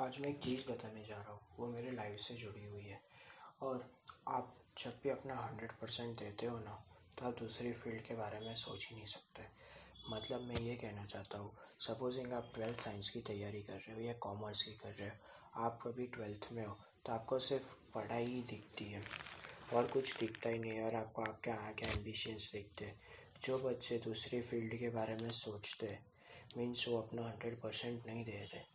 आज मैं एक चीज़ बताने जा रहा हूँ, वो मेरे लाइफ से जुड़ी हुई है। और आप जब भी अपना हंड्रेड परसेंट देते हो ना तो आप दूसरी फ़ील्ड के बारे में सोच ही नहीं सकते। मतलब मैं ये कहना चाहता हूँ सपोजिंग आप ट्वेल्थ साइंस की तैयारी कर रहे हो या कॉमर्स की कर रहे हो, आप कभी ट्वेल्थ में हो तो आपको सिर्फ़ पढ़ाई ही दिखती है और कुछ दिखता ही नहीं है और आपको आपके आगे एम्बिशंस दिखते हैं। जो बच्चे दूसरी फ़ील्ड के बारे में सोचते हैं मीन्स वो अपना हंड्रेड परसेंट नहीं दे रहे।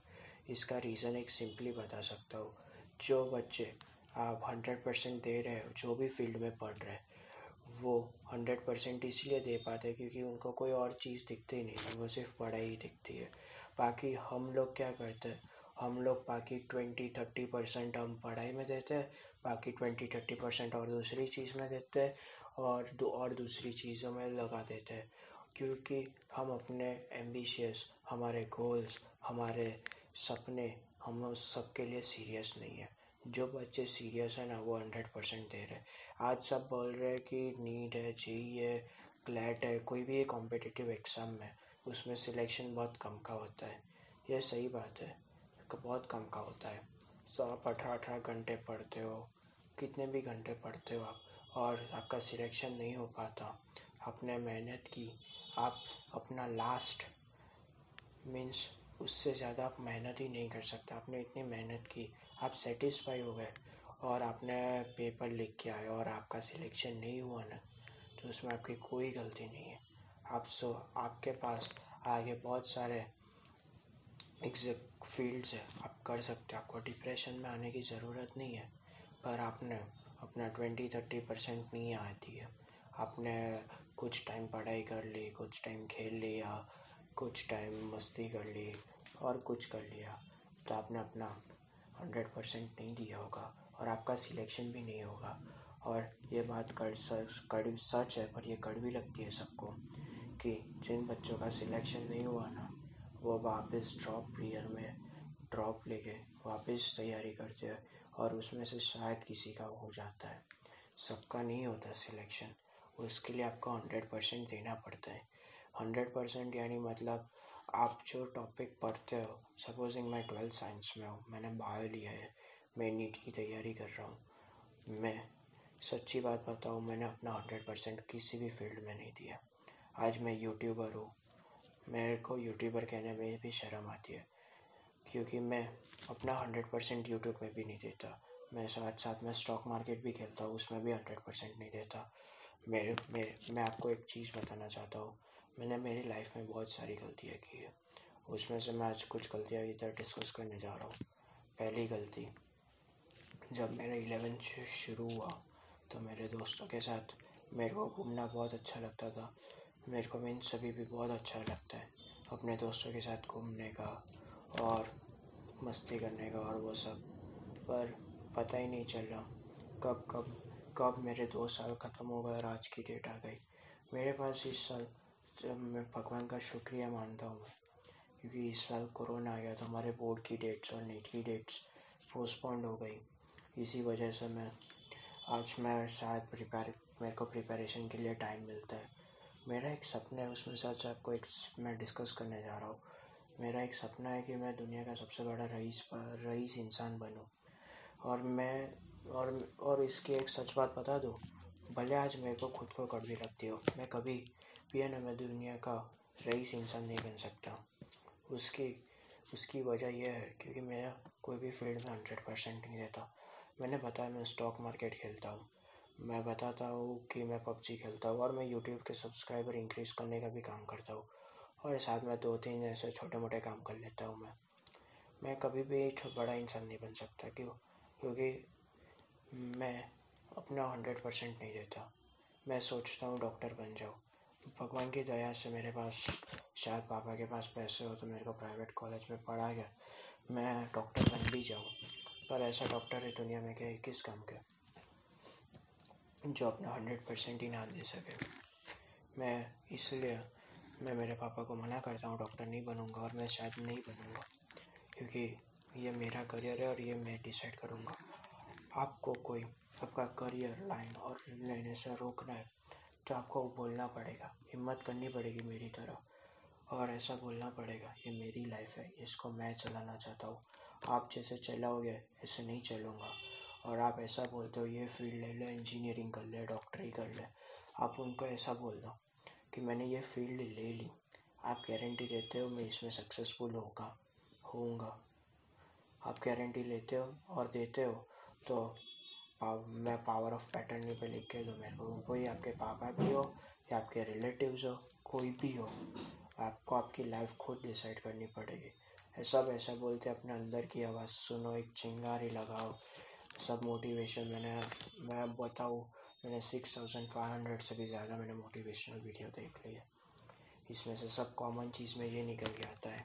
इसका रीज़न एक सिंपली बता सकता हूँ। जो बच्चे आप हंड्रेड परसेंट दे रहे हो, जो भी फ़ील्ड में पढ़ रहे हैं, वो हंड्रेड परसेंट इसलिए दे पाते क्योंकि उनको कोई और चीज़ दिखती ही नहीं, वो सिर्फ़ पढ़ाई ही दिखती है। बाकी हम लोग क्या करते हैं, हम लोग बाकी ट्वेंटी थर्टी परसेंट हम पढ़ाई में देते हैं, बाकी ट्वेंटी थर्टी परसेंट और दूसरी चीज़ में देते हैं और दो, और दूसरी चीज़ों में लगा देते हैं। क्योंकि हम अपने एम्बिशियस हमारे गोल्स हमारे सपने हम उस सब के लिए सीरियस नहीं है। जो बच्चे सीरियस है ना, वो हंड्रेड परसेंट दे रहे आज सब बोल रहे हैं कि नीट है जी है क्लैट है, कोई भी कॉम्पिटिटिव एग्ज़ाम में उसमें सिलेक्शन बहुत कम का होता है। ये सही बात है बहुत कम का होता है। सो आप अठारह अठारह घंटे पढ़ते हो, कितने भी घंटे पढ़ते हो आप, और आपका सिलेक्शन नहीं हो पाता, आपने मेहनत की, आप अपना लास्ट मीन्स उससे ज़्यादा आप मेहनत ही नहीं कर सकते। आपने इतनी मेहनत की, आप सेटिस्फाई हो गए और आपने पेपर लिख के आए और आपका सिलेक्शन नहीं हुआ ना तो उसमें आपकी कोई गलती नहीं है। आप सो, आपके पास आगे बहुत सारे एग्जैक्ट फील्ड्स है, आप कर सकते हो। आपको डिप्रेशन में आने की ज़रूरत नहीं है, पर आपने अपना ट्वेंटी थर्टी परसेंट नहीं आती है। आपने कुछ टाइम पढ़ाई कर ली, कुछ टाइम खेल लिया कुछ टाइम मस्ती कर ली और कुछ कर लिया तो आपने अपना हंड्रेड परसेंट नहीं दिया होगा और आपका सिलेक्शन भी नहीं होगा। और ये बात कर कड़ सच है, पर ये कड़वी लगती है सबको कि जिन बच्चों का सिलेक्शन नहीं हुआ ना, वो वापस ड्रॉप ईयर में ड्रॉप लेके वापस तैयारी करते हैं और उसमें से शायद किसी का हो जाता है। सबका नहीं होता सिलेक्शन उसके लिए आपको हंड्रेड परसेंट देना पड़ता है। हंड्रेड परसेंट यानी मतलब आप जो टॉपिक पढ़ते हो सपोजिंग मैं ट्वेल्थ साइंस में हूँ, मैंने बायो लिया है, मैं नीट की तैयारी कर रहा हूँ, मैं सच्ची बात बताऊँ, मैंने अपना हंड्रेड परसेंट किसी भी फ़ील्ड में नहीं दिया। आज मैं यूट्यूबर हूँ, मेरे को यूट्यूबर कहने में भी शर्म आती है, क्योंकि मैं अपना हंड्रेड परसेंट यूट्यूब में भी नहीं देता। मैं साथ साथ में स्टॉक मार्केट भी खेलता हूँ, उसमें भी हंड्रेड परसेंट नहीं देता। मेरे मेरे, मैं आपको एक चीज़ बताना चाहता हूँ मैंने मेरी लाइफ में बहुत सारी गलतियाँ की है। उसमें से मैं आज कुछ गलतियाँ इधर डिस्कस करने जा रहा हूँ। पहली गलती, जब मेरा इलेवेंथ शुरू हुआ तो मेरे दोस्तों के साथ मेरे को घूमना बहुत अच्छा लगता था। मेरे को मीन सभी भी बहुत अच्छा लगता है, अपने दोस्तों के साथ घूमने का और मस्ती करने का और वो सब। पर पता ही नहीं चल रहा कब कब कब मेरे दो साल ख़त्म हो गए और आज की डेट आ गई। मेरे पास इस साल मैं भगवान का शुक्रिया मानता हूँ, क्योंकि इस साल कोरोना आ गया तो हमारे बोर्ड की डेट्स और नेट की डेट्स पोस्टपोन्ड हो गई। इसी वजह से मैं, आज मैं शायद प्रिपेयर मेरे को प्रिपरेशन के लिए टाइम मिलता है। मेरा एक सपना है, उसमें साथ आपको एक मैं डिस्कस करने जा रहा हूँ। मेरा एक सपना है कि मैं दुनिया का सबसे बड़ा रईस रईस इंसान बनूँ। और मैं, और और इसकी एक सच बात बता दूँ, भले आज मेरे को खुद को कड़वी लगती हो, मैं कभी है मैं दुनिया का रईस इंसान नहीं बन सकता। उसकी उसकी वजह यह है क्योंकि मैं कोई भी फ़ील्ड में हंड्रेड परसेंट नहीं देता मैंने बताया मैं स्टॉक मार्केट खेलता हूँ। मैं बताता हूँ कि मैं पबजी खेलता हूँ और मैं यूट्यूब के सब्सक्राइबर इंक्रीज़ करने का भी काम करता हूँ और साथ में दो तीन ऐसे छोटे मोटे काम कर लेता हूँ मैं। मैं कभी भी बड़ा इंसान नहीं बन सकता क्यों? क्योंकि मैं अपना हंड्रेड परसेंट नहीं देता मैं सोचता हूँ डॉक्टर बन जाऊँ। भगवान की दया से मेरे पास, शायद पापा के पास पैसे हो तो मेरे को प्राइवेट कॉलेज में पढ़ा गया। मैं डॉक्टर बन भी जाऊँ, पर ऐसा डॉक्टर है दुनिया में क्या किस काम के? जो अपना हंड्रेड परसेंट ही ना दे सके। मैं इसलिए, मैं मेरे पापा को मना करता हूँ डॉक्टर नहीं बनूँगा और मैं शायद नहीं बनूँगा, क्योंकि ये मेरा करियर है और ये मैं डिसाइड करूँगा। आपको कोई, आपका करियर लाइन और लेने से रोकना है। तो आपको बोलना पड़ेगा। हिम्मत करनी पड़ेगी मेरी तरह और ऐसा बोलना पड़ेगा, ये मेरी लाइफ है, इसको मैं चलाना चाहता हूँ। आप जैसे चलाओगे, ऐसे नहीं चलूँगा। और आप ऐसा बोलते हो, ये फ़ील्ड ले ले इंजीनियरिंग कर ले डॉक्टरी कर ले। आप उनको ऐसा बोल दो कि, मैंने ये फ़ील्ड ले ली। आप गारंटी देते हो मैं इसमें सक्सेसफुल होगा, होऊँगा। आप गारंटी लेते हो और देते हो तो पाव, मैं पावर ऑफ़ पैटर्न पे लिख के दो मेरे को कोई आपके पापा भी हो या आपके रिलेटिव्स हो कोई भी हो आपको आपकी लाइफ खुद डिसाइड करनी पड़ेगी। सब ऐसा बोलते अपने अंदर की आवाज़ सुनो एक चिंगारी लगाओ। सब मोटिवेशन मैंने मैं बताऊँ मैंने सिक्स थाउज़ेंड फाइव हंड्रेड से भी ज़्यादा मैंने मोटिवेशनल वीडियो देख ली है। इसमें से सब कॉमन चीज़ में ये निकल के आता है।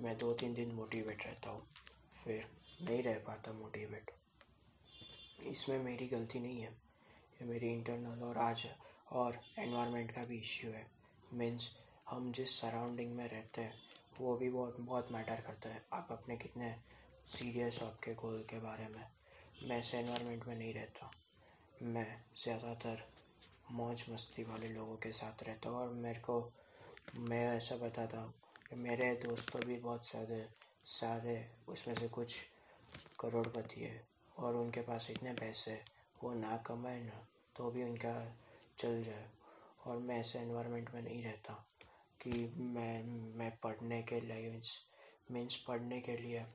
मैं दो तीन दिन मोटिवेट रहता हूँ फिर नहीं रह पाता मोटिवेट इसमें मेरी गलती नहीं है, ये मेरी इंटरनल और आज और एनवायरनमेंट का भी इश्यू है। मीन्स हम जिस सराउंडिंग में रहते हैं, वो भी बहुत बहुत मैटर करता है। आप अपने कितने सीरियस हो आपके गोल के बारे में? मैं ऐसे एनवायरनमेंट में नहीं रहता मैं ज़्यादातर मौज मस्ती वाले लोगों के साथ रहता हूँ, और मेरे को, मैं ऐसा बताता हूँ कि मेरे दोस्तों भी बहुत सारे सारे उसमें से कुछ करोड़पति है। और उनके पास इतने पैसे, वो ना कमाए ना तो भी उनका चल जाए। और मैं ऐसे एनवायरनमेंट में नहीं रहता कि मैं मैं पढ़ने के लिए मीन्स पढ़ने के लिए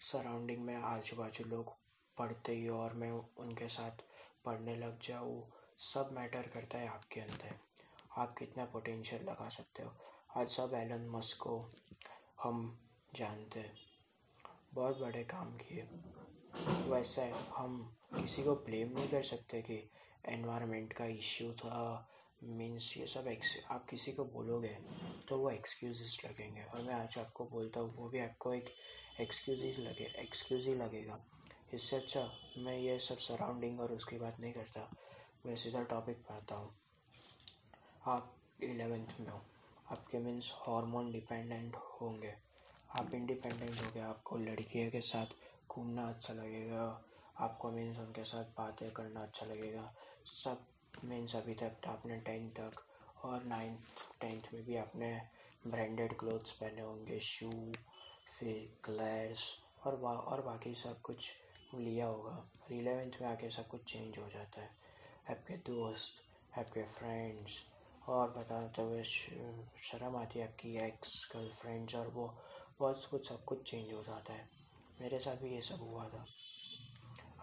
सराउंडिंग में आजू बाजू लोग पढ़ते ही और मैं उनके साथ पढ़ने लग जाऊँ, सब मैटर करता है आपके अंदर। आप कितना पोटेंशियल लगा सकते हो। आज सब एलन मस्क को हम जानते हैं। बहुत बड़े काम किए। वैसे हम किसी को ब्लेम नहीं कर सकते कि एनवायरनमेंट का इश्यू था मीन्स ये सब एक्स आप किसी को बोलोगे तो वो एक्सक्यूज़ लगेंगे। और मैं आज आपको बोलता हूँ, वो भी आपको एक एक्सक्यूज़ लगे एक्सक्यूज़ ही लगेगा। इससे अच्छा मैं ये सब सराउंडिंग और उसकी बात नहीं करता, मैं सीधा टॉपिक पर आता हूँ। आप इलेवेंथ में हो, आपके मीन्स हार्मोन डिपेंडेंट होंगे। आप इंडिपेंडेंट हो गए आपको लड़कियों के साथ घूमना अच्छा लगेगा, आपको मीन्स उनके साथ बातें करना अच्छा लगेगा। सब मीन्स अभी तक आपने टेंथ तक और नाइन्थ टेंथ में भी आपने ब्रांडेड क्लोथ्स पहने होंगे शू फिर ग्लैस और बा, और बाकी सब कुछ लिया होगा। और इलेवेंथ में आके सब कुछ चेंज हो जाता है। आपके दोस्त आपके फ्रेंड्स और बताते हुए शर्म आती है आपकी एक्स गर्लफ्रेंड्स और वो, बहुत कुछ सब कुछ चेंज हो जाता है। मेरे साथ भी ये सब हुआ था।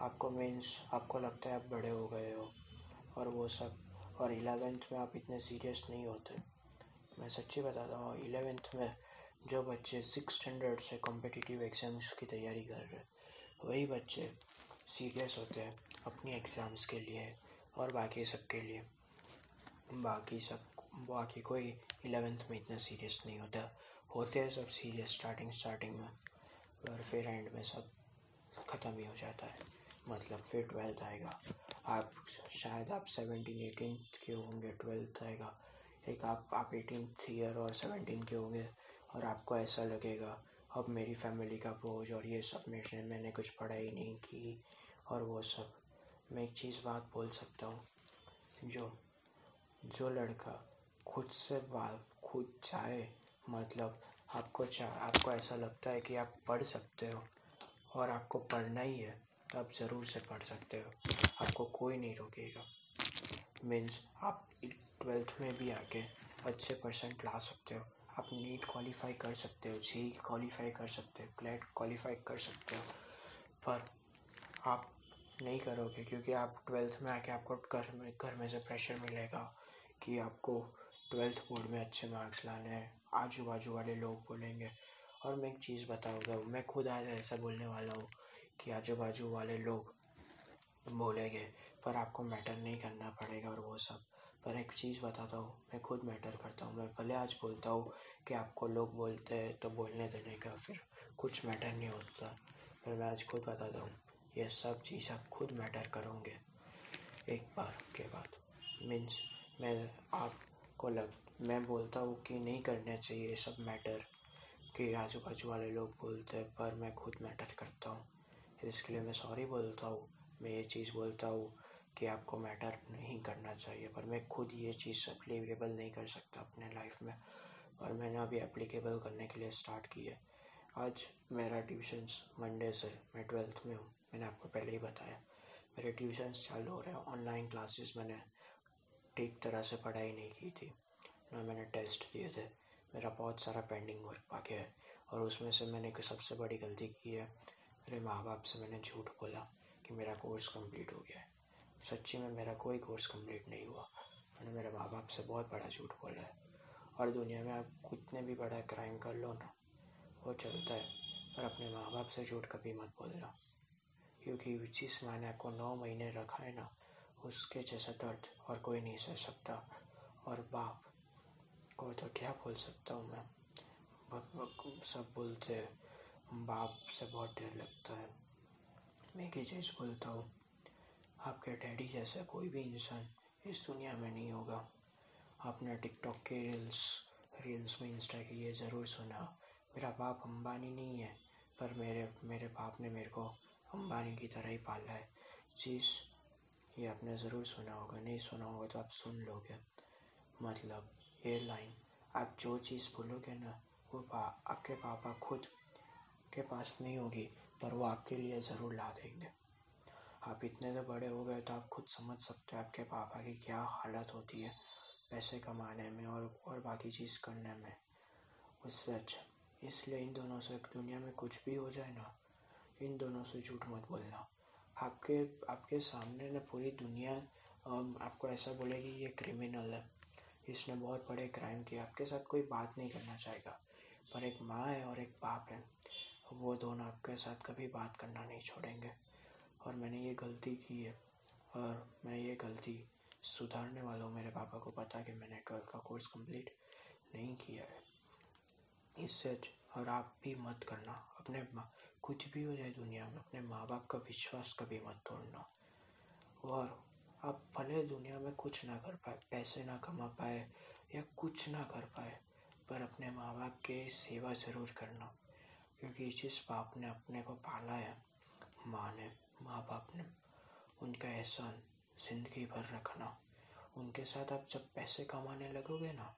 आपको मीन्स आपको लगता है आप बड़े हो गए हो और वो सब, और इलेवेंथ में आप इतने सीरियस नहीं होते। मैं सच्ची बताता हूँ इलेवेंथ में जो बच्चे सिक्स स्टैंडर्ड से कॉम्पिटिटिव एग्ज़ाम्स की तैयारी कर रहे हैं, वही बच्चे सीरियस होते हैं अपनी एग्ज़ाम्स के लिए और बाकी सब के लिए। बाकी सब, बाकी कोई इलेवेंथ में इतना सीरियस नहीं होता। होते हैं सब सीरियस स्टार्टिंग स्टार्टिंग में। और फिर एंड में सब ख़त्म ही हो जाता है। मतलब फिर ट्वेल्थ आएगा। आप शायद आप सेवनटीन एटीन के होंगे ट्वेल्थ आएगा। एक आप आप एटीन ईयर और सेवनटीन के होंगे और आपको ऐसा लगेगा, अब मेरी फैमिली का बोझ और ये सब मेरे मैंने कुछ पढ़ाई नहीं की और वो सब। मैं एक चीज़ बात बोल सकता हूँ। जो जो लड़का खुद से बात, खुद चाहे मतलब आपको चा, आपको ऐसा लगता है कि आप पढ़ सकते हो और आपको पढ़ना ही है तो आप ज़रूर से पढ़ सकते हो। आपको कोई नहीं रोकेगा। मीन्स आप ट्वेल्थ में भी आके अच्छे परसेंट ला सकते हो। आप नीट क्वालिफाई कर सकते हो जी क्वालिफाई कर सकते हो क्लेट क्वालिफाई कर सकते हो। पर आप नहीं करोगे, क्योंकि आप ट्वेल्थ में आके आपको घर में घर में से प्रेशर मिलेगा कि आपको ट्वेल्थ बोर्ड में अच्छे मार्क्स लाने हैं आजू बाजू वाले लोग बोलेंगे। और मैं एक चीज़ बताऊँगा, मैं खुद आज ऐसा बोलने वाला हूँ कि आजू बाजू वाले लोग बोलेंगे, पर आपको मैटर नहीं करना पड़ेगा और वो सब। पर एक चीज़ बताता हूँ, मैं खुद मैटर करता हूँ, मैं भले आज बोलता हूँ कि आपको लोग बोलते हैं तो बोलने देने का फिर कुछ मैटर नहीं होता, पर मैं आज खुद बताता हूँ, ये सब चीज़ आप खुद मैटर करोगे, एक बार के बाद। मीन्स मैं आपको लग, मैं बोलता हूँ कि नहीं करना चाहिए ये सब मैटर कि आजू बाजू वाले लोग बोलते हैं, पर मैं खुद मैटर करता हूँ। इसके लिए मैं सॉरी बोलता हूँ, मैं ये चीज़ बोलता हूँ कि आपको मैटर नहीं करना चाहिए, पर मैं खुद ये चीज़ अप्लीकेबल नहीं कर सकता अपने लाइफ में, और मैंने अभी एप्लीकेबल करने के लिए स्टार्ट की है। आज मेरा ट्यूशन्स मंडे से, मैं ट्वेल्थ में हूँ, मैंने आपको पहले ही बताया। मेरे ट्यूशन्स चालू हो रहे हैं ऑनलाइन क्लासेस मैंने ठीक तरह से पढ़ाई नहीं की थी। ना मैंने टेस्ट दिए थे। मेरा बहुत सारा पेंडिंग वर्क बाकी है और उसमें से मैंने एक सबसे बड़ी गलती की है। मेरे माँ बाप से मैंने झूठ बोला कि मेरा कोर्स कंप्लीट हो गया है। सच्ची में मेरा कोई कोर्स कंप्लीट नहीं हुआ। मैंने मेरे माँ बाप से बहुत बड़ा झूठ बोला है। और दुनिया में आप कितने भी बड़ा क्राइम कर लो ना, वो चलता है। पर अपने माँ बाप से झूठ कभी मत बोलना। क्योंकि जिस माँ ने आपको नौ महीने रखा है ना उसके जैसा दर्द और कोई नहीं सह सकता। और बाप को तो क्या बोल सकता हूँ मैं? सब बोलते बाप से बहुत डर लगता है। मैं एक चीज़ बोलता हूँ? आपके डैडी जैसा कोई भी इंसान इस दुनिया में नहीं होगा। आपने टिकटॉक के रील्स रील्स में इंस्टा की ये ज़रूर सुना। मेरा बाप अंबानी नहीं है, पर मेरे मेरे बाप ने मेरे को अंबानी की तरह ही पाला है। चीज़ ये आपने ज़रूर सुना होगा नहीं सुना होगा तो आप सुन लोगे। मतलब ये लाइन आप जो चीज़ बोलोगे ना वो पा, आपके पापा खुद के पास नहीं होगी पर वो आपके लिए ज़रूर ला देंगे। आप इतने तो बड़े हो गए तो आप खुद समझ सकते हो आपके पापा की क्या हालत होती है पैसे कमाने में और और बाकी चीज़ करने में। उससे अच्छा इसलिए इन दोनों से दुनिया में कुछ भी हो जाए ना इन दोनों से झूठ मत बोलना। आपके आपके सामने ना पूरी दुनिया आपको ऐसा बोलेगी, ये क्रिमिनल है। इसने बहुत बड़े क्राइम किए। आपके साथ कोई बात नहीं करना चाहेगा। पर एक माँ है और एक बाप है। वो दोनों आपके साथ कभी बात करना नहीं छोड़ेंगे। और मैंने ये गलती की है। और मैं ये गलती सुधारने वाला हूँ। मेरे पापा को पता कि मैंने ट्वेल्थ का कोर्स कंप्लीट नहीं किया है। इससे और आप भी मत करना। अपने कुछ भी हो जाए दुनिया में, अपने माँ बाप का विश्वास कभी मत तोड़ना। और आप भले दुनिया में कुछ ना कर पाए, पैसे ना कमा पाए या कुछ ना कर पाए, पर अपने माँ बाप के सेवा ज़रूर करना, क्योंकि जिस बाप ने अपने को पाला है, माँ ने माँ बाप ने, उनका एहसान ज़िंदगी भर रखना। उनके साथ आप जब पैसे कमाने लगोगे ना,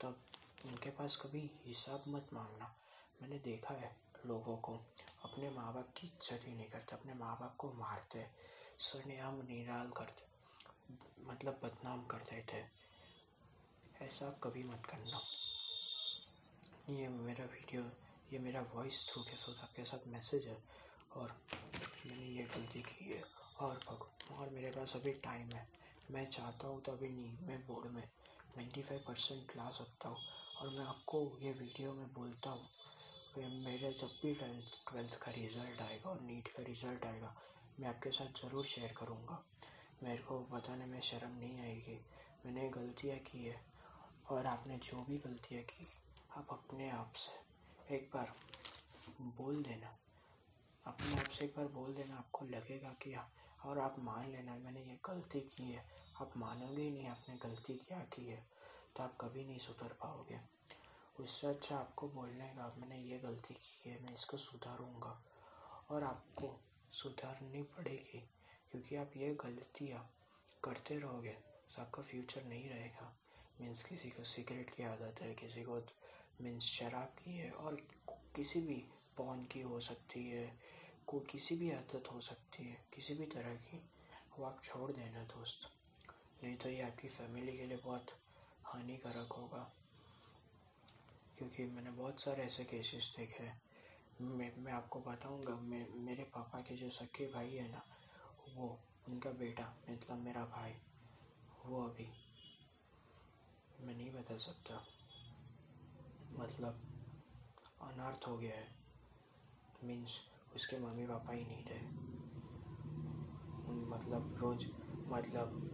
तब उनके पास कभी हिसाब मत मांगना। मैंने देखा है लोगों को, अपने माँ बाप की इज़्ज़त ही नहीं करते, अपने माँ बाप को मारते सरनेम निराल करते मतलब बदनाम करते थे ऐसा आप कभी मत करना। ये मेरा वीडियो, ये मेरा वॉइस थ्रू के साथ आपके साथ मैसेज है, और मैंने ये गलती की है, और भग और मेरे पास अभी टाइम है। मैं चाहता हूँ तो अभी नहीं, मैं बोर्ड में नाइन्टी फाइव परसेंट ला सकता हूँ, और मैं आपको ये वीडियो में बोलता हूँ। कि मेरे जब भी टेंथ ट्वेल्थ का रिज़ल्ट आएगा और नीट का रिज़ल्ट आएगा, मैं आपके साथ ज़रूर शेयर करूँगा। मेरे को बताने में शर्म नहीं आएगी। मैंने गलतियाँ की है और आपने जो भी गलतियाँ की, आप अपने आप से एक बार बोल देना। अपने आप से एक बार बोल देना, आपको लगेगा कि हाँ और आप मान लेना, मैंने ये गलती की है। आप मानोगे ही नहीं आपने गलती क्या की है तो आप कभी नहीं सुधर पाओगे। उससे अच्छा आपको बोलने का मैंने ये गलती की है, मैं इसको सुधारूँगा। और आपको सुधारनी पड़ेगी, क्योंकि आप ये गलतियाँ करते रहोगे तो आपका फ्यूचर नहीं रहेगा। मीन्स किसी को सिगरेट की आदत है, किसी को मीन्स शराब की है, और किसी भी पौन की हो सकती है, को किसी भी आदत हो सकती है, किसी भी तरह की, वो आप छोड़ देना दोस्त। नहीं तो ये आपकी फैमिली के लिए बहुत हानिकारक होगा। क्योंकि मैंने बहुत सारे ऐसे केसेस देखे। हैं मैं मैं आपको बताऊँगा, मैं, मेरे पापा के जो सके भाई है ना, वो, उनका बेटा मतलब मेरा भाई, वो अभी, मैं नहीं बता सकता। मतलब अनार्थ हो गया है। मीन्स उसके मम्मी पापा ही नहीं थे। मतलब रोज़ मतलब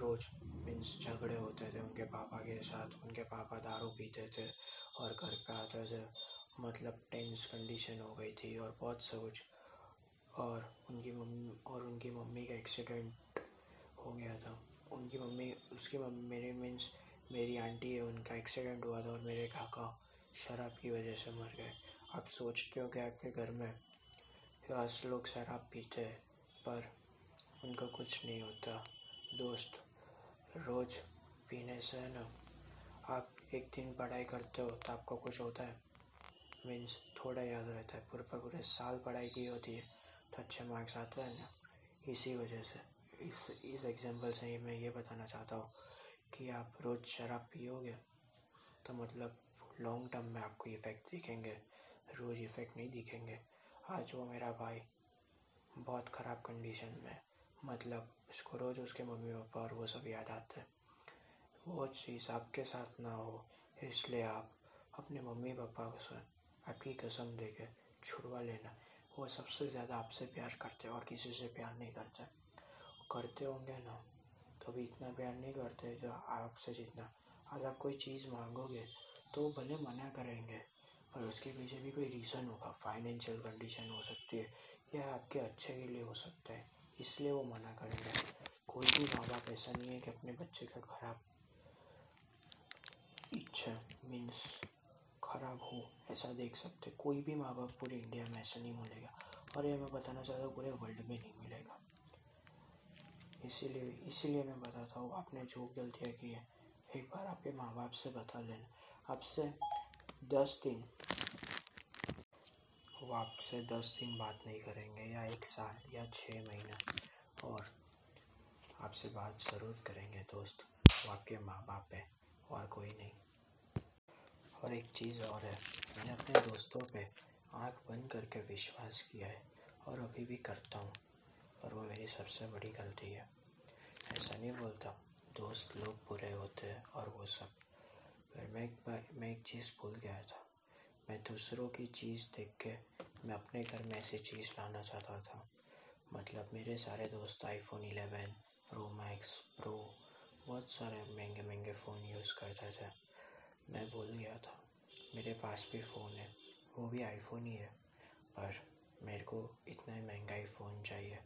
रोज़ मीन्स झगड़े होते थे, उनके पापा के साथ, उनके पापा दारू पीते थे और घर पे आते थे। मतलब टेंस कंडीशन हो गई थी और बहुत से कुछ। और उनकी मम्मी, और उनकी मम्मी का एक्सीडेंट हो गया था। उनकी मम्मी, उसकी मम्मी, मेरे मीन्स मेरी आंटी है, उनका एक्सीडेंट हुआ था और मेरे काका शराब की वजह से मर गए। आप सोचते हो कि आपके घर में दस लोग शराब पीते हैं, पर उनका कुछ नहीं होता। दोस्त रोज़ पीने से ना, आप एक दिन पढ़ाई करते हो तो आपको कुछ होता है। मीन्स थोड़ा याद रहता है, पूरे पर साल पढ़ाई की होती है तो अच्छे मार्क्स आते हैं ना। इसी वजह से, इस इस एग्जांपल से मैं ये बताना चाहता हूँ कि आप रोज़ शराब पियोगे तो मतलब लॉन्ग टर्म में आपको इफ़ेक्ट दिखेंगे, रोज़ इफ़ेक्ट नहीं दिखेंगे। आज वो मेरा भाई, बहुत ख़राब कंडीशन में मतलब उसको रोज़ उसके मम्मी पापा और वो सब याद आते हैं। वो चीज़ आपके साथ ना हो, इसलिए आप अपने मम्मी पापा से आपकी कसम दे के छुड़वा लेना। वो सबसे ज़्यादा आपसे प्यार करते और किसी से प्यार नहीं करते। करते होंगे ना तो भी इतना प्यार नहीं करते जो आपसे जितना। अगर आप कोई चीज़ मांगोगे तो भले मना करेंगे, पर उसके पीछे भी कोई रीज़न होगा फाइनेंशियल कंडीशन हो सकती है, या आपके अच्छे के लिए हो सकता है। इसलिए वो मना करेंगे कोई भी माँ बाप ऐसा नहीं है कि अपने बच्चे का खराब इच्छा मीन्स खराब हो, ऐसा देख सकते कोई भी माँ बाप पूरे इंडिया में ऐसा नहीं मिलेगा और ये मैं बताना चाहता हूँ, पूरे वर्ल्ड में नहीं मिलेगा इसीलिए इसीलिए मैं बताता हूँ, आपने जो गलतियाँ की है, एक बार आपके माँ बाप से बता लेना आपसे दस दिन वो आपसे दस दिन बात नहीं करेंगे या एक साल या छः महीना। और आपसे बात ज़रूर करेंगे दोस्त, वो आपके माँ बाप है और कोई नहीं। और एक चीज़ और है, मैंने अपने दोस्तों पे आँख बंद करके विश्वास किया है और अभी भी करता हूँ और वो मेरी सबसे बड़ी गलती है। ऐसा नहीं बोलता, दोस्त लोग बुरे होते हैं और वो सब। फिर मैं एक बार मैं एक चीज़ भूल गया था मैं दूसरों की चीज़ देख के मैं अपने घर में ऐसी चीज़ लाना चाहता था। मतलब मेरे सारे दोस्त iPhone eleven pro max pro बहुत सारे महँगे महँगे फ़ोन यूज़ करते थे। मैं भूल गया था। मेरे पास भी फ़ोन है। वो भी आईफोन ही है। पर मेरे को इतना ही महँगा ही फ़ोन चाहिए।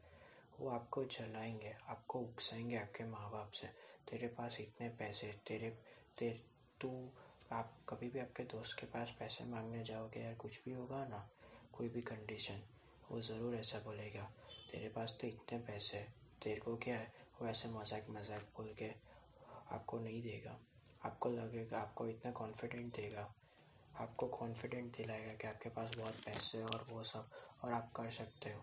वो आपको जलाएँगे आपको उकसाएँगे आपके माँ बाप से। तेरे पास इतने पैसे, तेरे तेरे, तू आप कभी भी आपके दोस्त के पास पैसे मांगने जाओगे या कुछ भी होगा ना, कोई भी कंडीशन वो ज़रूर ऐसा बोलेगा, तेरे पास तो इतने पैसे तेरे को क्या है? वो ऐसे मज़ाक मज़ाक बोल के आपको नहीं देगा। आपको लगेगा, आपको इतना कॉन्फिडेंट देगा। आपको कॉन्फिडेंट दिलाएगा कि आपके पास बहुत पैसे और वो सब, और आप कर सकते हो।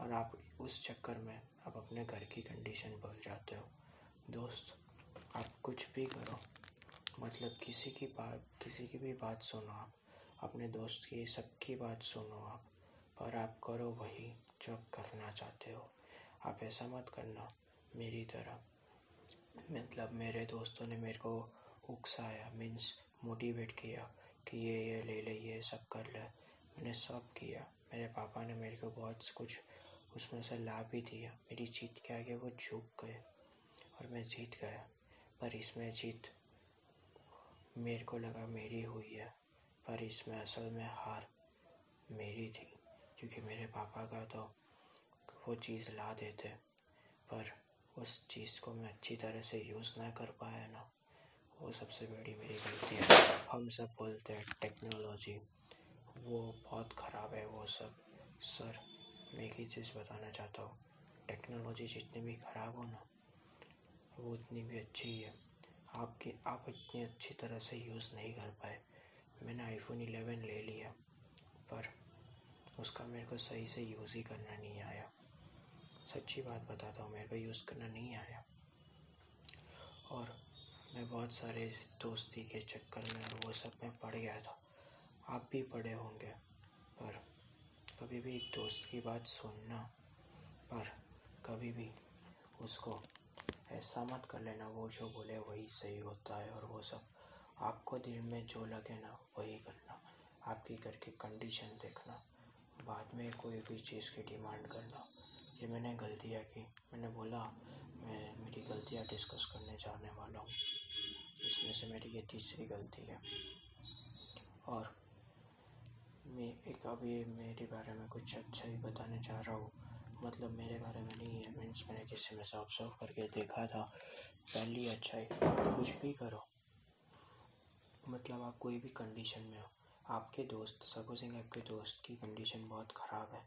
और आप उस चक्कर में आप अपने घर की कंडीशन भूल जाते हो। दोस्त, आप कुछ भी करो। मतलब किसी की बात, किसी की भी बात सुनो आप। अपने दोस्त की सबकी बात सुनो आप। पर आप करो वही जो आप करना चाहते हो। आप ऐसा मत करना, मेरी तरह। मतलब मेरे दोस्तों ने मेरे को उकसाया मीन्स मोटिवेट किया कि ये ये ले ले, ये सब कर ले। मैंने सब किया। मेरे पापा ने मेरे को बहुत कुछ उसमें से ला भी दिया। मेरी जीत के आगे वो झुक गए और मैं जीत गया। पर इसमें जीत मेरे को लगा मेरी हुई है, पर इसमें असल में हार मेरी थी, क्योंकि मेरे पापा का तो वो चीज़ ला देते, पर उस चीज़ को मैं अच्छी तरह से यूज़ ना कर पाया ना। वो सबसे बड़ी मेरी गलती है। हम सब बोलते हैं टेक्नोलॉजी, वो बहुत ख़राब है, वो सब। सर, मैं एक ही चीज़ बताना चाहता हूँ, टेक्नोलॉजी जितनी भी ख़राब हो ना, वो उतनी भी अच्छी है आपके, आप इतनी अच्छी तरह से यूज़ नहीं कर पाए। मैंने आईफोन 11 ले लिया, पर उसका मेरे को सही से यूज़ ही करना नहीं आया। सच्ची बात बताता हूँ, मेरे को यूज़ करना नहीं आया। और मैं बहुत सारे दोस्ती के चक्कर में और वो सब में पड़ गया था। आप भी पढ़े होंगे, पर कभी भी एक दोस्त की बात सुनना, पर कभी भी उसको ऐसा मत कर लेना, वो जो बोले वही सही होता है और वो सब आपको दिल में जो लगे ना, वही करना। आपकी घर की कंडीशन देखना। बाद में कोई भी चीज़ की डिमांड करना। ये मैंने गलतियाँ की। मैंने बोला, मैं, मेरी गलतियाँ डिस्कस करने जाने वाला हूँ। इसमें से मेरी ये तीसरी गलती है। और मैं एक अभी मेरे बारे में कुछ अच्छा ही बताने चाह रहा हूँ। मतलब मेरे बारे में नहीं है। मीन्स मैंने किसी में से ऑब्ज़र्व करके देखा था। पहली अच्छा है, आप कुछ भी करो। मतलब आप कोई भी कंडीशन में हो। आपके दोस्त सपोजिंग आपके दोस्त की कंडीशन बहुत ख़राब है,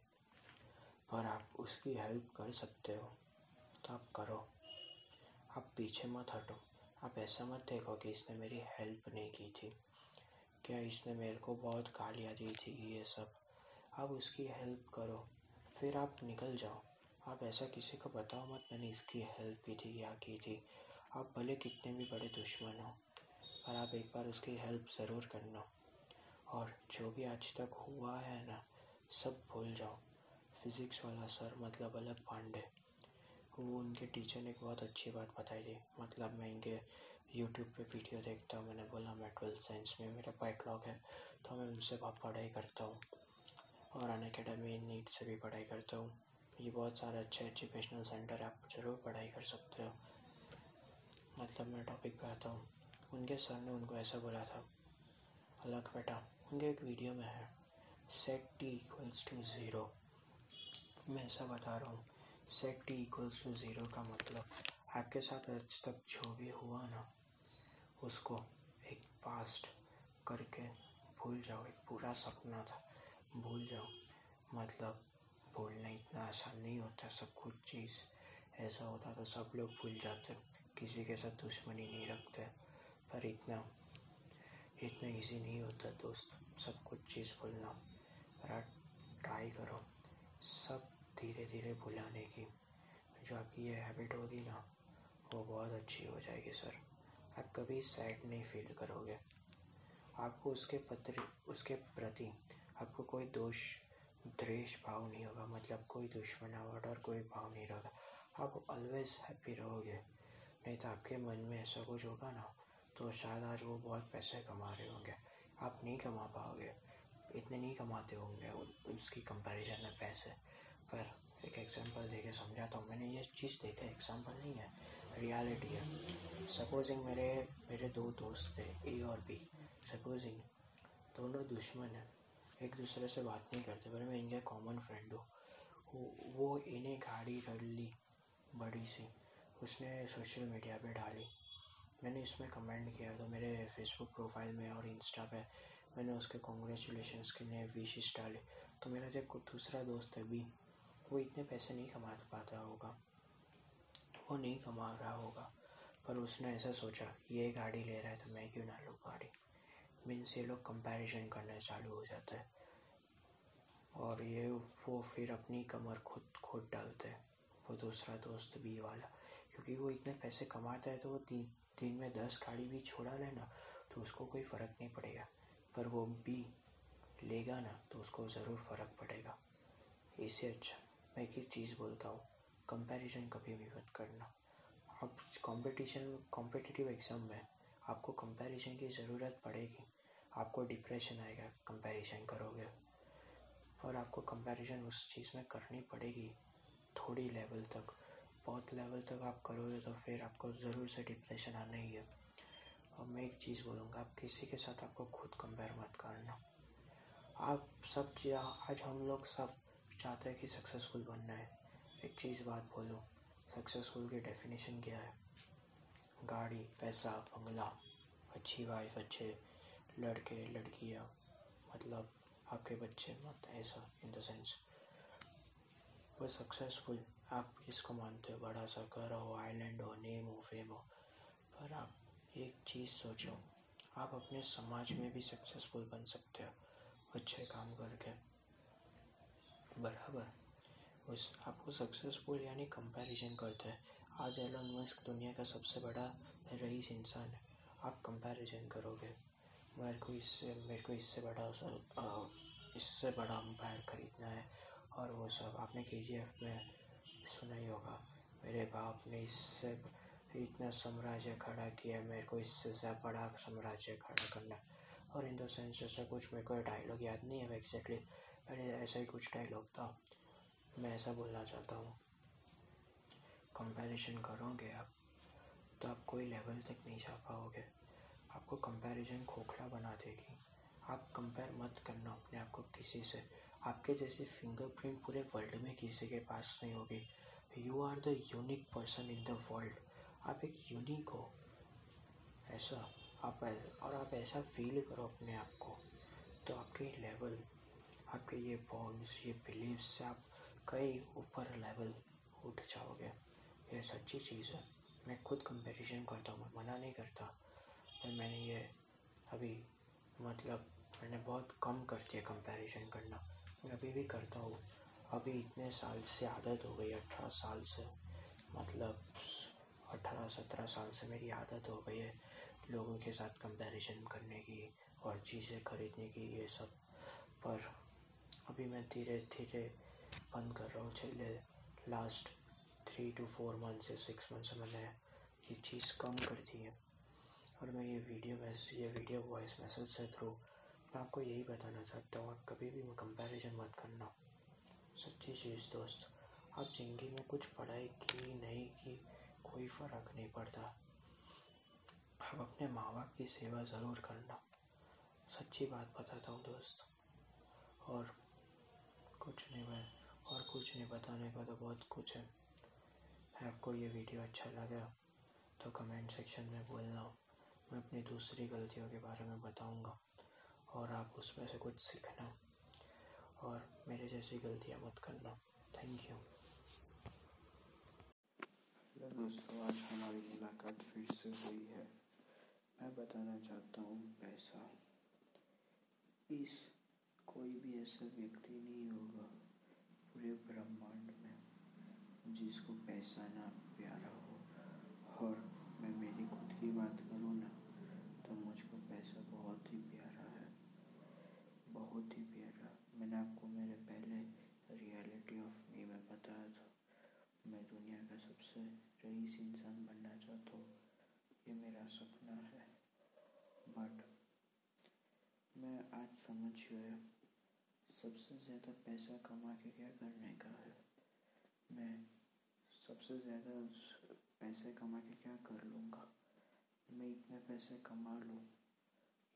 पर आप उसकी हेल्प कर सकते हो तो आप करो। आप पीछे मत हटो। आप ऐसा मत देखो कि इसने मेरी हेल्प नहीं की थी। क्या इसने मेरे को बहुत गालियाँ दी थी, ये सब? आप उसकी हेल्प करो। फिर आप निकल जाओ। आप ऐसा किसी को बताओ मत, मैंने इसकी हेल्प की थी, या की थी। आप भले कितने भी बड़े दुश्मन हो, पर आप एक बार उसकी हेल्प ज़रूर करना। और जो भी आज तक हुआ है ना, सब भूल जाओ। फिज़िक्स वाला सर मतलब अलग पांडे। वो उनके टीचर ने एक बहुत अच्छी बात बताई थी। मतलब मैं इनके यूट्यूब पे वीडियो देखता हूँ, मैंने बोला मैं ट्वेल्थ साइंस में, मेरा बैकलॉग है तो मैं उनसे बहुत पढ़ाई करता हूँ। और अन अकेडमी नीट से भी पढ़ाई करता हूँ। ये बहुत सारे अच्छे एजुकेशनल सेंटर आप ज़रूर पढ़ाई कर सकते हो। मतलब मैं टॉपिक पे आता हूँ। उनके सर ने उनको ऐसा बोला था, अलग बेटा, उनके एक वीडियो में है set T equals to zero मैं ऐसा बता रहा हूँ set T equals to zero का मतलब आपके साथ आज तक जो भी हुआ ना, उसको एक पास्ट करके भूल जाओ, एक पूरा सपना था। भूल जाओ। मतलब भूलना इतना आसान नहीं होता, सब कुछ चीज़ ऐसा होता तो सब लोग भूल जाते, किसी के साथ दुश्मनी नहीं रखते। पर इतना इतना इजी नहीं होता दोस्त, सब कुछ चीज़ भूलना। पर ट्राई करो, सब धीरे धीरे भुलाने की। जो आपकी ये हैबिट होगी ना, वो बहुत अच्छी हो जाएगी सर आप कभी सैड नहीं फील करोगे। आपको उसके पत्र, उसके प्रति आपको कोई दोष, द्वेष भाव नहीं होगा मतलब कोई दुश्मनावट और कोई भाव नहीं रहेगा। आप ऑलवेज हैप्पी रहोगे, नहीं तो आपके मन में ऐसा कुछ होगा ना तो शायद आज वो बहुत पैसे कमा रहे होंगे। आप नहीं कमा पाओगे, इतने नहीं कमाते होंगे उसकी कंपैरिजन में पैसे। पर एक एग्जांपल दे के समझाता हूँ, मैंने ये चीज़ देखा एग्जांपल नहीं है रियलिटी है। सपोजिंग मेरे मेरे दो दोस्त थे ए और बी सपोजिंग दोनों दुश्मन हैं एक दूसरे से बात नहीं करते, पर मैं इनका कॉमन फ्रेंड हूँ। वो इन्हें गाड़ी कर ली बड़ी सी। उसने सोशल मीडिया पे डाली। मैंने इसमें कमेंट किया तो मेरे फेसबुक प्रोफ़ाइल में और इंस्टा पे मैंने उसके कॉन्ग्रेचुलेशन के लिए विशेष डाले। तो मेरा जो दूसरा दोस्त है बी वो इतने पैसे नहीं कमा पाता होगा। वो नहीं कमा रहा होगा। पर उसने ऐसा सोचा, ये गाड़ी ले रहा है तो मैं क्यों ना लूँ गाड़ी? मीन्स ये लोग कंपैरिजन करने चालू हो जाते हैं। और ये वो फिर अपनी कमर खुद खुद डालते हैं। वो दूसरा दोस्त बी वाला। क्योंकि वो इतने पैसे कमाता है तो वो दिन दिन में दस गाड़ी भी छोड़ा लेना तो उसको कोई फ़र्क नहीं पड़ेगा। पर वो बी लेगा ना तो उसको ज़रूर फ़र्क पड़ेगा। इससे अच्छा मैं एक चीज़ बोलता हूँ कंपैरिजन कभी भी मत करना। आप कंपटीशन कॉम्पिटिटिव एग्ज़ाम में आपको कंपैरिजन की ज़रूरत पड़ेगी। आपको डिप्रेशन आएगा कंपैरिजन करोगे। और आपको कंपैरिजन उस चीज़ में करनी पड़ेगी, थोड़ी लेवल तक। बहुत लेवल तक आप करोगे तो फिर आपको ज़रूर से डिप्रेशन आना ही है। और मैं एक चीज़ बोलूँगा, आप किसी के साथ आपको खुद कंपेयर मत करना। आप सब आज हम लोग सब चाहते हैं कि सक्सेसफुल बनना है। एक चीज़ बात बोलो सक्सेसफुल की डेफिनेशन क्या है? गाड़ी, पैसा, बंगला, अच्छी वाइफ अच्छे लड़के, लड़कियाँ मतलब आपके बच्चे मत, ऐसा इन द सेंस वो सक्सेसफुल आप इसको मानते हो, बड़ा सा घर हो आइलैंड हो नेम हो फेम हो, पर आप एक चीज़ सोचो, आप अपने समाज में भी सक्सेसफुल बन सकते हो, अच्छे काम करके। बराबर। उस, आपको सक्सेसफुल यानी कंपैरिजन करते हैं। आज एलोन मस्क दुनिया का सबसे बड़ा रईस इंसान है। आप कंपैरिजन करोगे। मेरे को इससे, मेरे को इससे बड़ा इससे बड़ा अंपायर ख़रीदना है। और वो सब आपने के जी एफ़ में सुना ही होगा। मेरे बाप ने इससे इतना साम्राज्य खड़ा किया, मेरे को इससे बड़ा साम्राज्य खड़ा करना और इन द सेंस ऐसा कुछ मेरे को डायलॉग याद नहीं है एग्जैक्टली अरे ऐसा ही कुछ डायलॉग था। मैं ऐसा बोलना चाहता हूँ। कंपैरिजन करोगे आप तो आप कोई लेवल तक नहीं जा पाओगे। आपको कंपैरिजन खोखला बना देगी। आप कंपेयर मत करना अपने आप को किसी से। आपके जैसी फिंगरप्रिंट पूरे वर्ल्ड में किसी के पास नहीं होगी। You are the unique person in the world आप एक यूनिक हो। ऐसा आप और आप ऐसा फील करो अपने आप को। तो आपके लेवल आपके ये बॉन्ड्स ये बिलीव से आप कई ऊपर लेवल उठ जाओगे। ये सच्ची चीज़ है। मैं खुद कंपैरिजन करता हूँ, मैं मना नहीं करता। पर मैंने ये अभी मतलब मैंने बहुत कम कर दिया कंपैरिजन करना। मैं अभी भी करता हूँ। अभी इतने साल से आदत हो गई, अठारह साल से मतलब अठारह, सत्रह साल से मेरी आदत हो गई है लोगों के साथ कंपैरिजन करने की और चीज़ें खरीदने की, ये सब। पर अभी मैं धीरे धीरे बंद कर रहा हूँ। चले last three two four month से सिक्स मंथ से मैंने ये चीज़ कम कर दी है। और मैं ये वीडियो मैसेज ये वीडियो वॉइस मैसेज से थ्रू मैं आपको यही बताना चाहता हूँ आप कभी भी कंपैरिजन मत करना। सच्ची चीज़ दोस्त, आप ज़िंदगी में कुछ पढ़ाई की नहीं की, कोई फ़र्क नहीं पड़ता। आप अपने माँ बाप की सेवा ज़रूर करना। सच्ची बात बताता हूँ दोस्त, और कुछ नहीं मैं, और कुछ नहीं बताने का तो बहुत कुछ है। आपको ये वीडियो अच्छा लगा तो कमेंट सेक्शन में बोलना। मैं अपनी दूसरी गलतियों के बारे में बताऊँगा और आप उसमें से कुछ सीखना और मेरे जैसी गलतियाँ मत करना। थैंक यू हेलो दोस्तों, आज हमारी मुलाकात फिर से हुई है। मैं बताना चाहता हूँ पैसा। इस कोई भी ऐसा व्यक्ति नहीं होगा पूरे ब्रह्मांड में जिसको पैसा ना, प्यारा हो। और मैं मेरी खुद की बात करूँ ना तो मुझको पैसा बहुत ही प्यारा है बहुत ही प्यारा मैंने आपको मेरे पहले रियलिटी ऑफ़ मी में बताया था मैं दुनिया का सबसे रईस इंसान बनना चाहता हूँ, ये मेरा सपना है। बट मैं आज समझ गया, सबसे ज़्यादा पैसा कमा के क्या करने का है? मैं सबसे ज़्यादा पैसे कमा के क्या कर लूँगा? मैं इतने पैसे कमा लूँ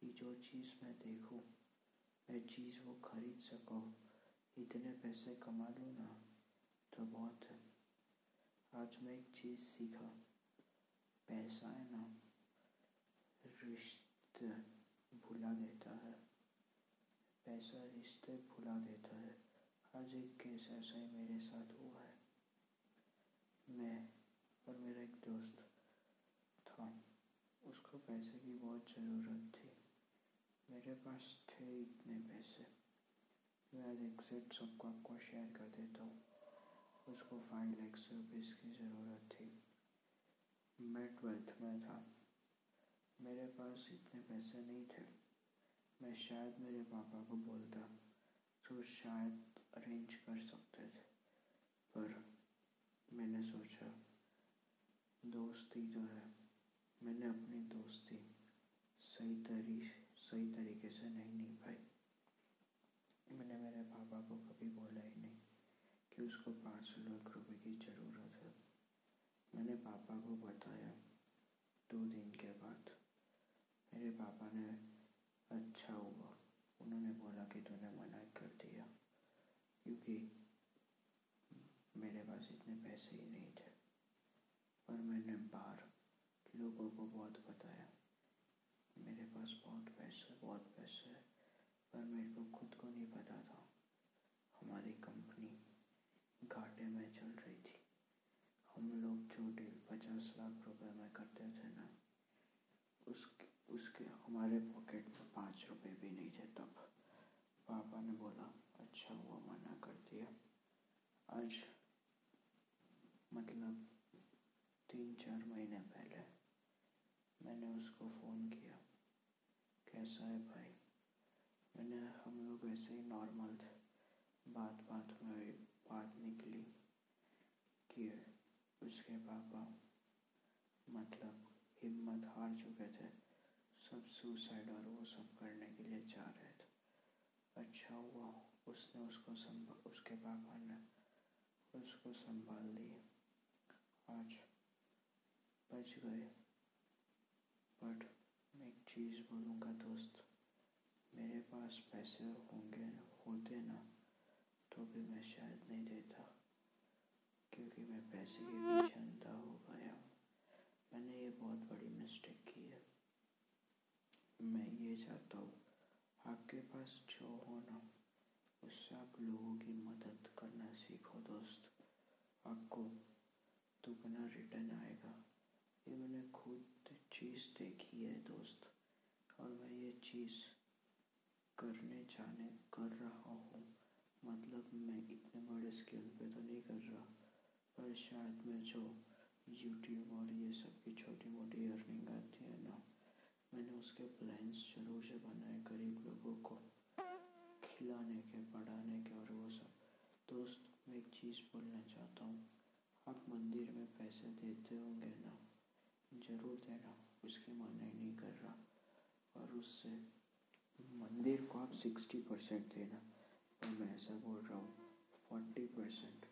कि जो चीज़ मैं देखूँ, मैं चीज़ वो खरीद सकूँ। इतने पैसे कमा लूँ ना तो बहुत है। आज मैं एक चीज़ सीखा। पैसा है ना, रिश्ते भुला देता है। पैसा रिश्ते भुला देता है। आज एक केस ऐसा ही मेरे साथ हुआ है। मैं और मेरा एक दोस्त था। उसको पैसे की बहुत ज़रूरत थी। मेरे पास थे इतने पैसे। मैं आज एक एग्जैक्ट सबको आपको शेयर कर देता हूँ। उसको फाइव लैक्स रुपीज़ की ज़रूरत थी। मैं ट्वेल्थ में था। मेरे पास इतने पैसे नहीं थे। मैं शायद मेरे पापा को बोलता तो शायद अरेंज कर सकते थे। पर मैंने सोचा, दोस्ती जो है। मैंने अपनी दोस्ती सही तरी, सही तरीके से नहीं निभाई। मैंने मेरे पापा को कभी बोला ही नहीं। उसको पाँच लाख रुपए की ज़रूरत है। मैंने पापा को बताया दो दिन के बाद। मेरे पापा ने अच्छा हुआ। उन्होंने बोला कि तूने मना कर दिया, क्योंकि मेरे पास इतने पैसे ही नहीं थे। पर मैंने बाहर लोगों को बहुत बताया। मेरे पास बहुत पैसे बहुत पैसे है, पर मेरे को खुद को नहीं पता था हमारी कंपनी घाटे में चल रही थी। हम लोग जो डील पचास लाख रुपए में करते थे ना, उसके उसके हमारे पॉकेट में पाँच रुपए भी नहीं थे तब। पापा ने बोला अच्छा हुआ, मना कर दिया। आज मतलब तीन चार महीने पहले मैंने उसको फ़ोन किया, कैसा है भाई? मैंने, हम लोग ऐसे ही नॉर्मल थे बात बात में बात निकली कि उसके पापा मतलब हिम्मत हार चुके थे, सब सुसाइड और वो सब करने के लिए जा रहे थे। अच्छा हुआ, उसने उसको संभाल उसके पापा ने उसको संभाल लिया आज बच गए। बट मैं एक चीज़ बोलूँगा दोस्त, मेरे पास पैसे होंगे, होते ना नहीं देता, क्योंकि मैं पैसे के पीछे अंधा हो गया। मैंने ये बहुत बड़ी मिस्टेक की है। मैं ये चाहता हूँ, आपके पास जो हो ना, उससे आप लोगों की मदद करना सीखो दोस्त। आपको दुगना रिटर्न आएगा। ये मैंने खुद चीज़ देखी है दोस्त, और मैं ये चीज़ करने जाने कर रहा हूँ। मतलब मैं इतने बड़े स्केल पे तो नहीं कर रहा, पर शायद मैं जो यूट्यूब और ये सब की छोटी मोटी अर्निंग आती है ना, मैंने उसके प्लान्स ज़रूर से बनाए गरीब लोगों को, खिलाने के, पढ़ाने के और वो सब। दोस्त, मैं एक चीज़ बोलना चाहता हूँ, आप मंदिर में पैसे देते होंगे ना, ज़रूर देना, उसकी मना ही नहीं कर रहा, और उससे मंदिर को आप सिक्सटी परसेंट देना। पर मैं ऐसा बोल रहा हूँ। फोर्टी परसेंट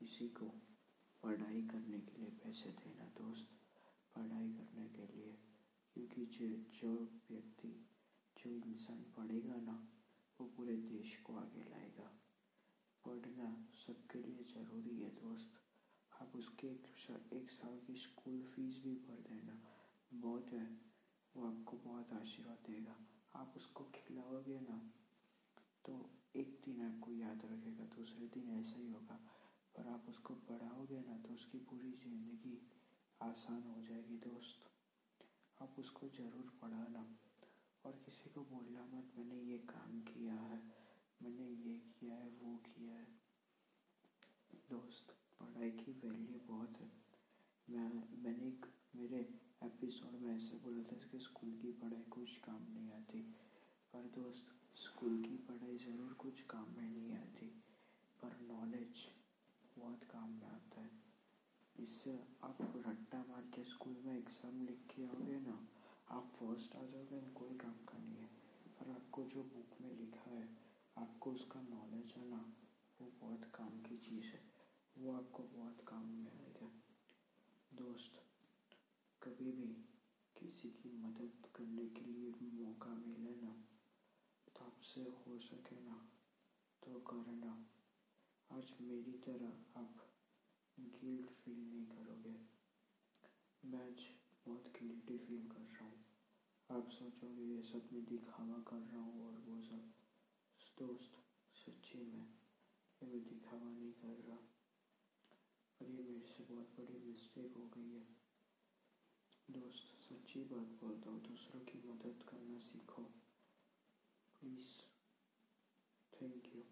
किसी को पढ़ाई करने के लिए पैसे देना दोस्त पढ़ाई करने के लिए। क्योंकि जो जो व्यक्ति जो इंसान पढ़ेगा ना वो पूरे देश को आगे लाएगा। पढ़ना सबके लिए ज़रूरी है दोस्त। आप उसके एक, एक साल की स्कूल फ़ीस भी भर देना। बहुत है वो आपको बहुत आशीर्वाद देगा। आप उसको खिलाओगे ना तो एक दिन आपको याद रखेगा, दूसरे दिन ऐसा ही होगा। पर आप उसको पढ़ाओगे ना तो उसकी पूरी ज़िंदगी आसान हो जाएगी दोस्त। आप उसको ज़रूर पढ़ाना। और किसी को बोलना मत, मैंने ये काम किया है, मैंने ये किया है, वो किया है। दोस्त, पढ़ाई की वैल्यू बहुत है। मैं, मैंने एक, मेरे एपिसोड में ऐसे बोला था कि स्कूल की पढ़ाई कुछ काम नहीं आती। पर दोस्त स्कूल की पढ़ाई ज़रूर कुछ काम में नहीं आती, पर नॉलेज बहुत काम में आता है। इससे आप रट्टा मार के स्कूल में एग्ज़ाम लिख के आओगे ना, आप फ़र्स्ट आ जाओगे कोई काम का नहीं है। पर आपको जो बुक में लिखा है, आपको उसका नॉलेज है ना, वो बहुत काम की चीज़ है। वो आपको बहुत काम में आएगा। दोस्त, कभी भी किसी की मदद करने के लिए मौका मिले ना आपसे हो सके ना तो करना आज मेरी तरह आप गिल्ट फील नहीं करोगे। मैं आज बहुत गिल्टी फील कर रहा हूँ। आप सोचोगे, ये सब मैं दिखावा कर रहा हूँ और वो सब दोस्त सच्ची में ये मैं दिखावा नहीं कर रहा। और ये मेरे से बहुत बड़ी मिस्टेक हो गई है। दोस्त सच्ची बात बोलता हूँ, दूसरों की मदद करना सीखो। Please thank you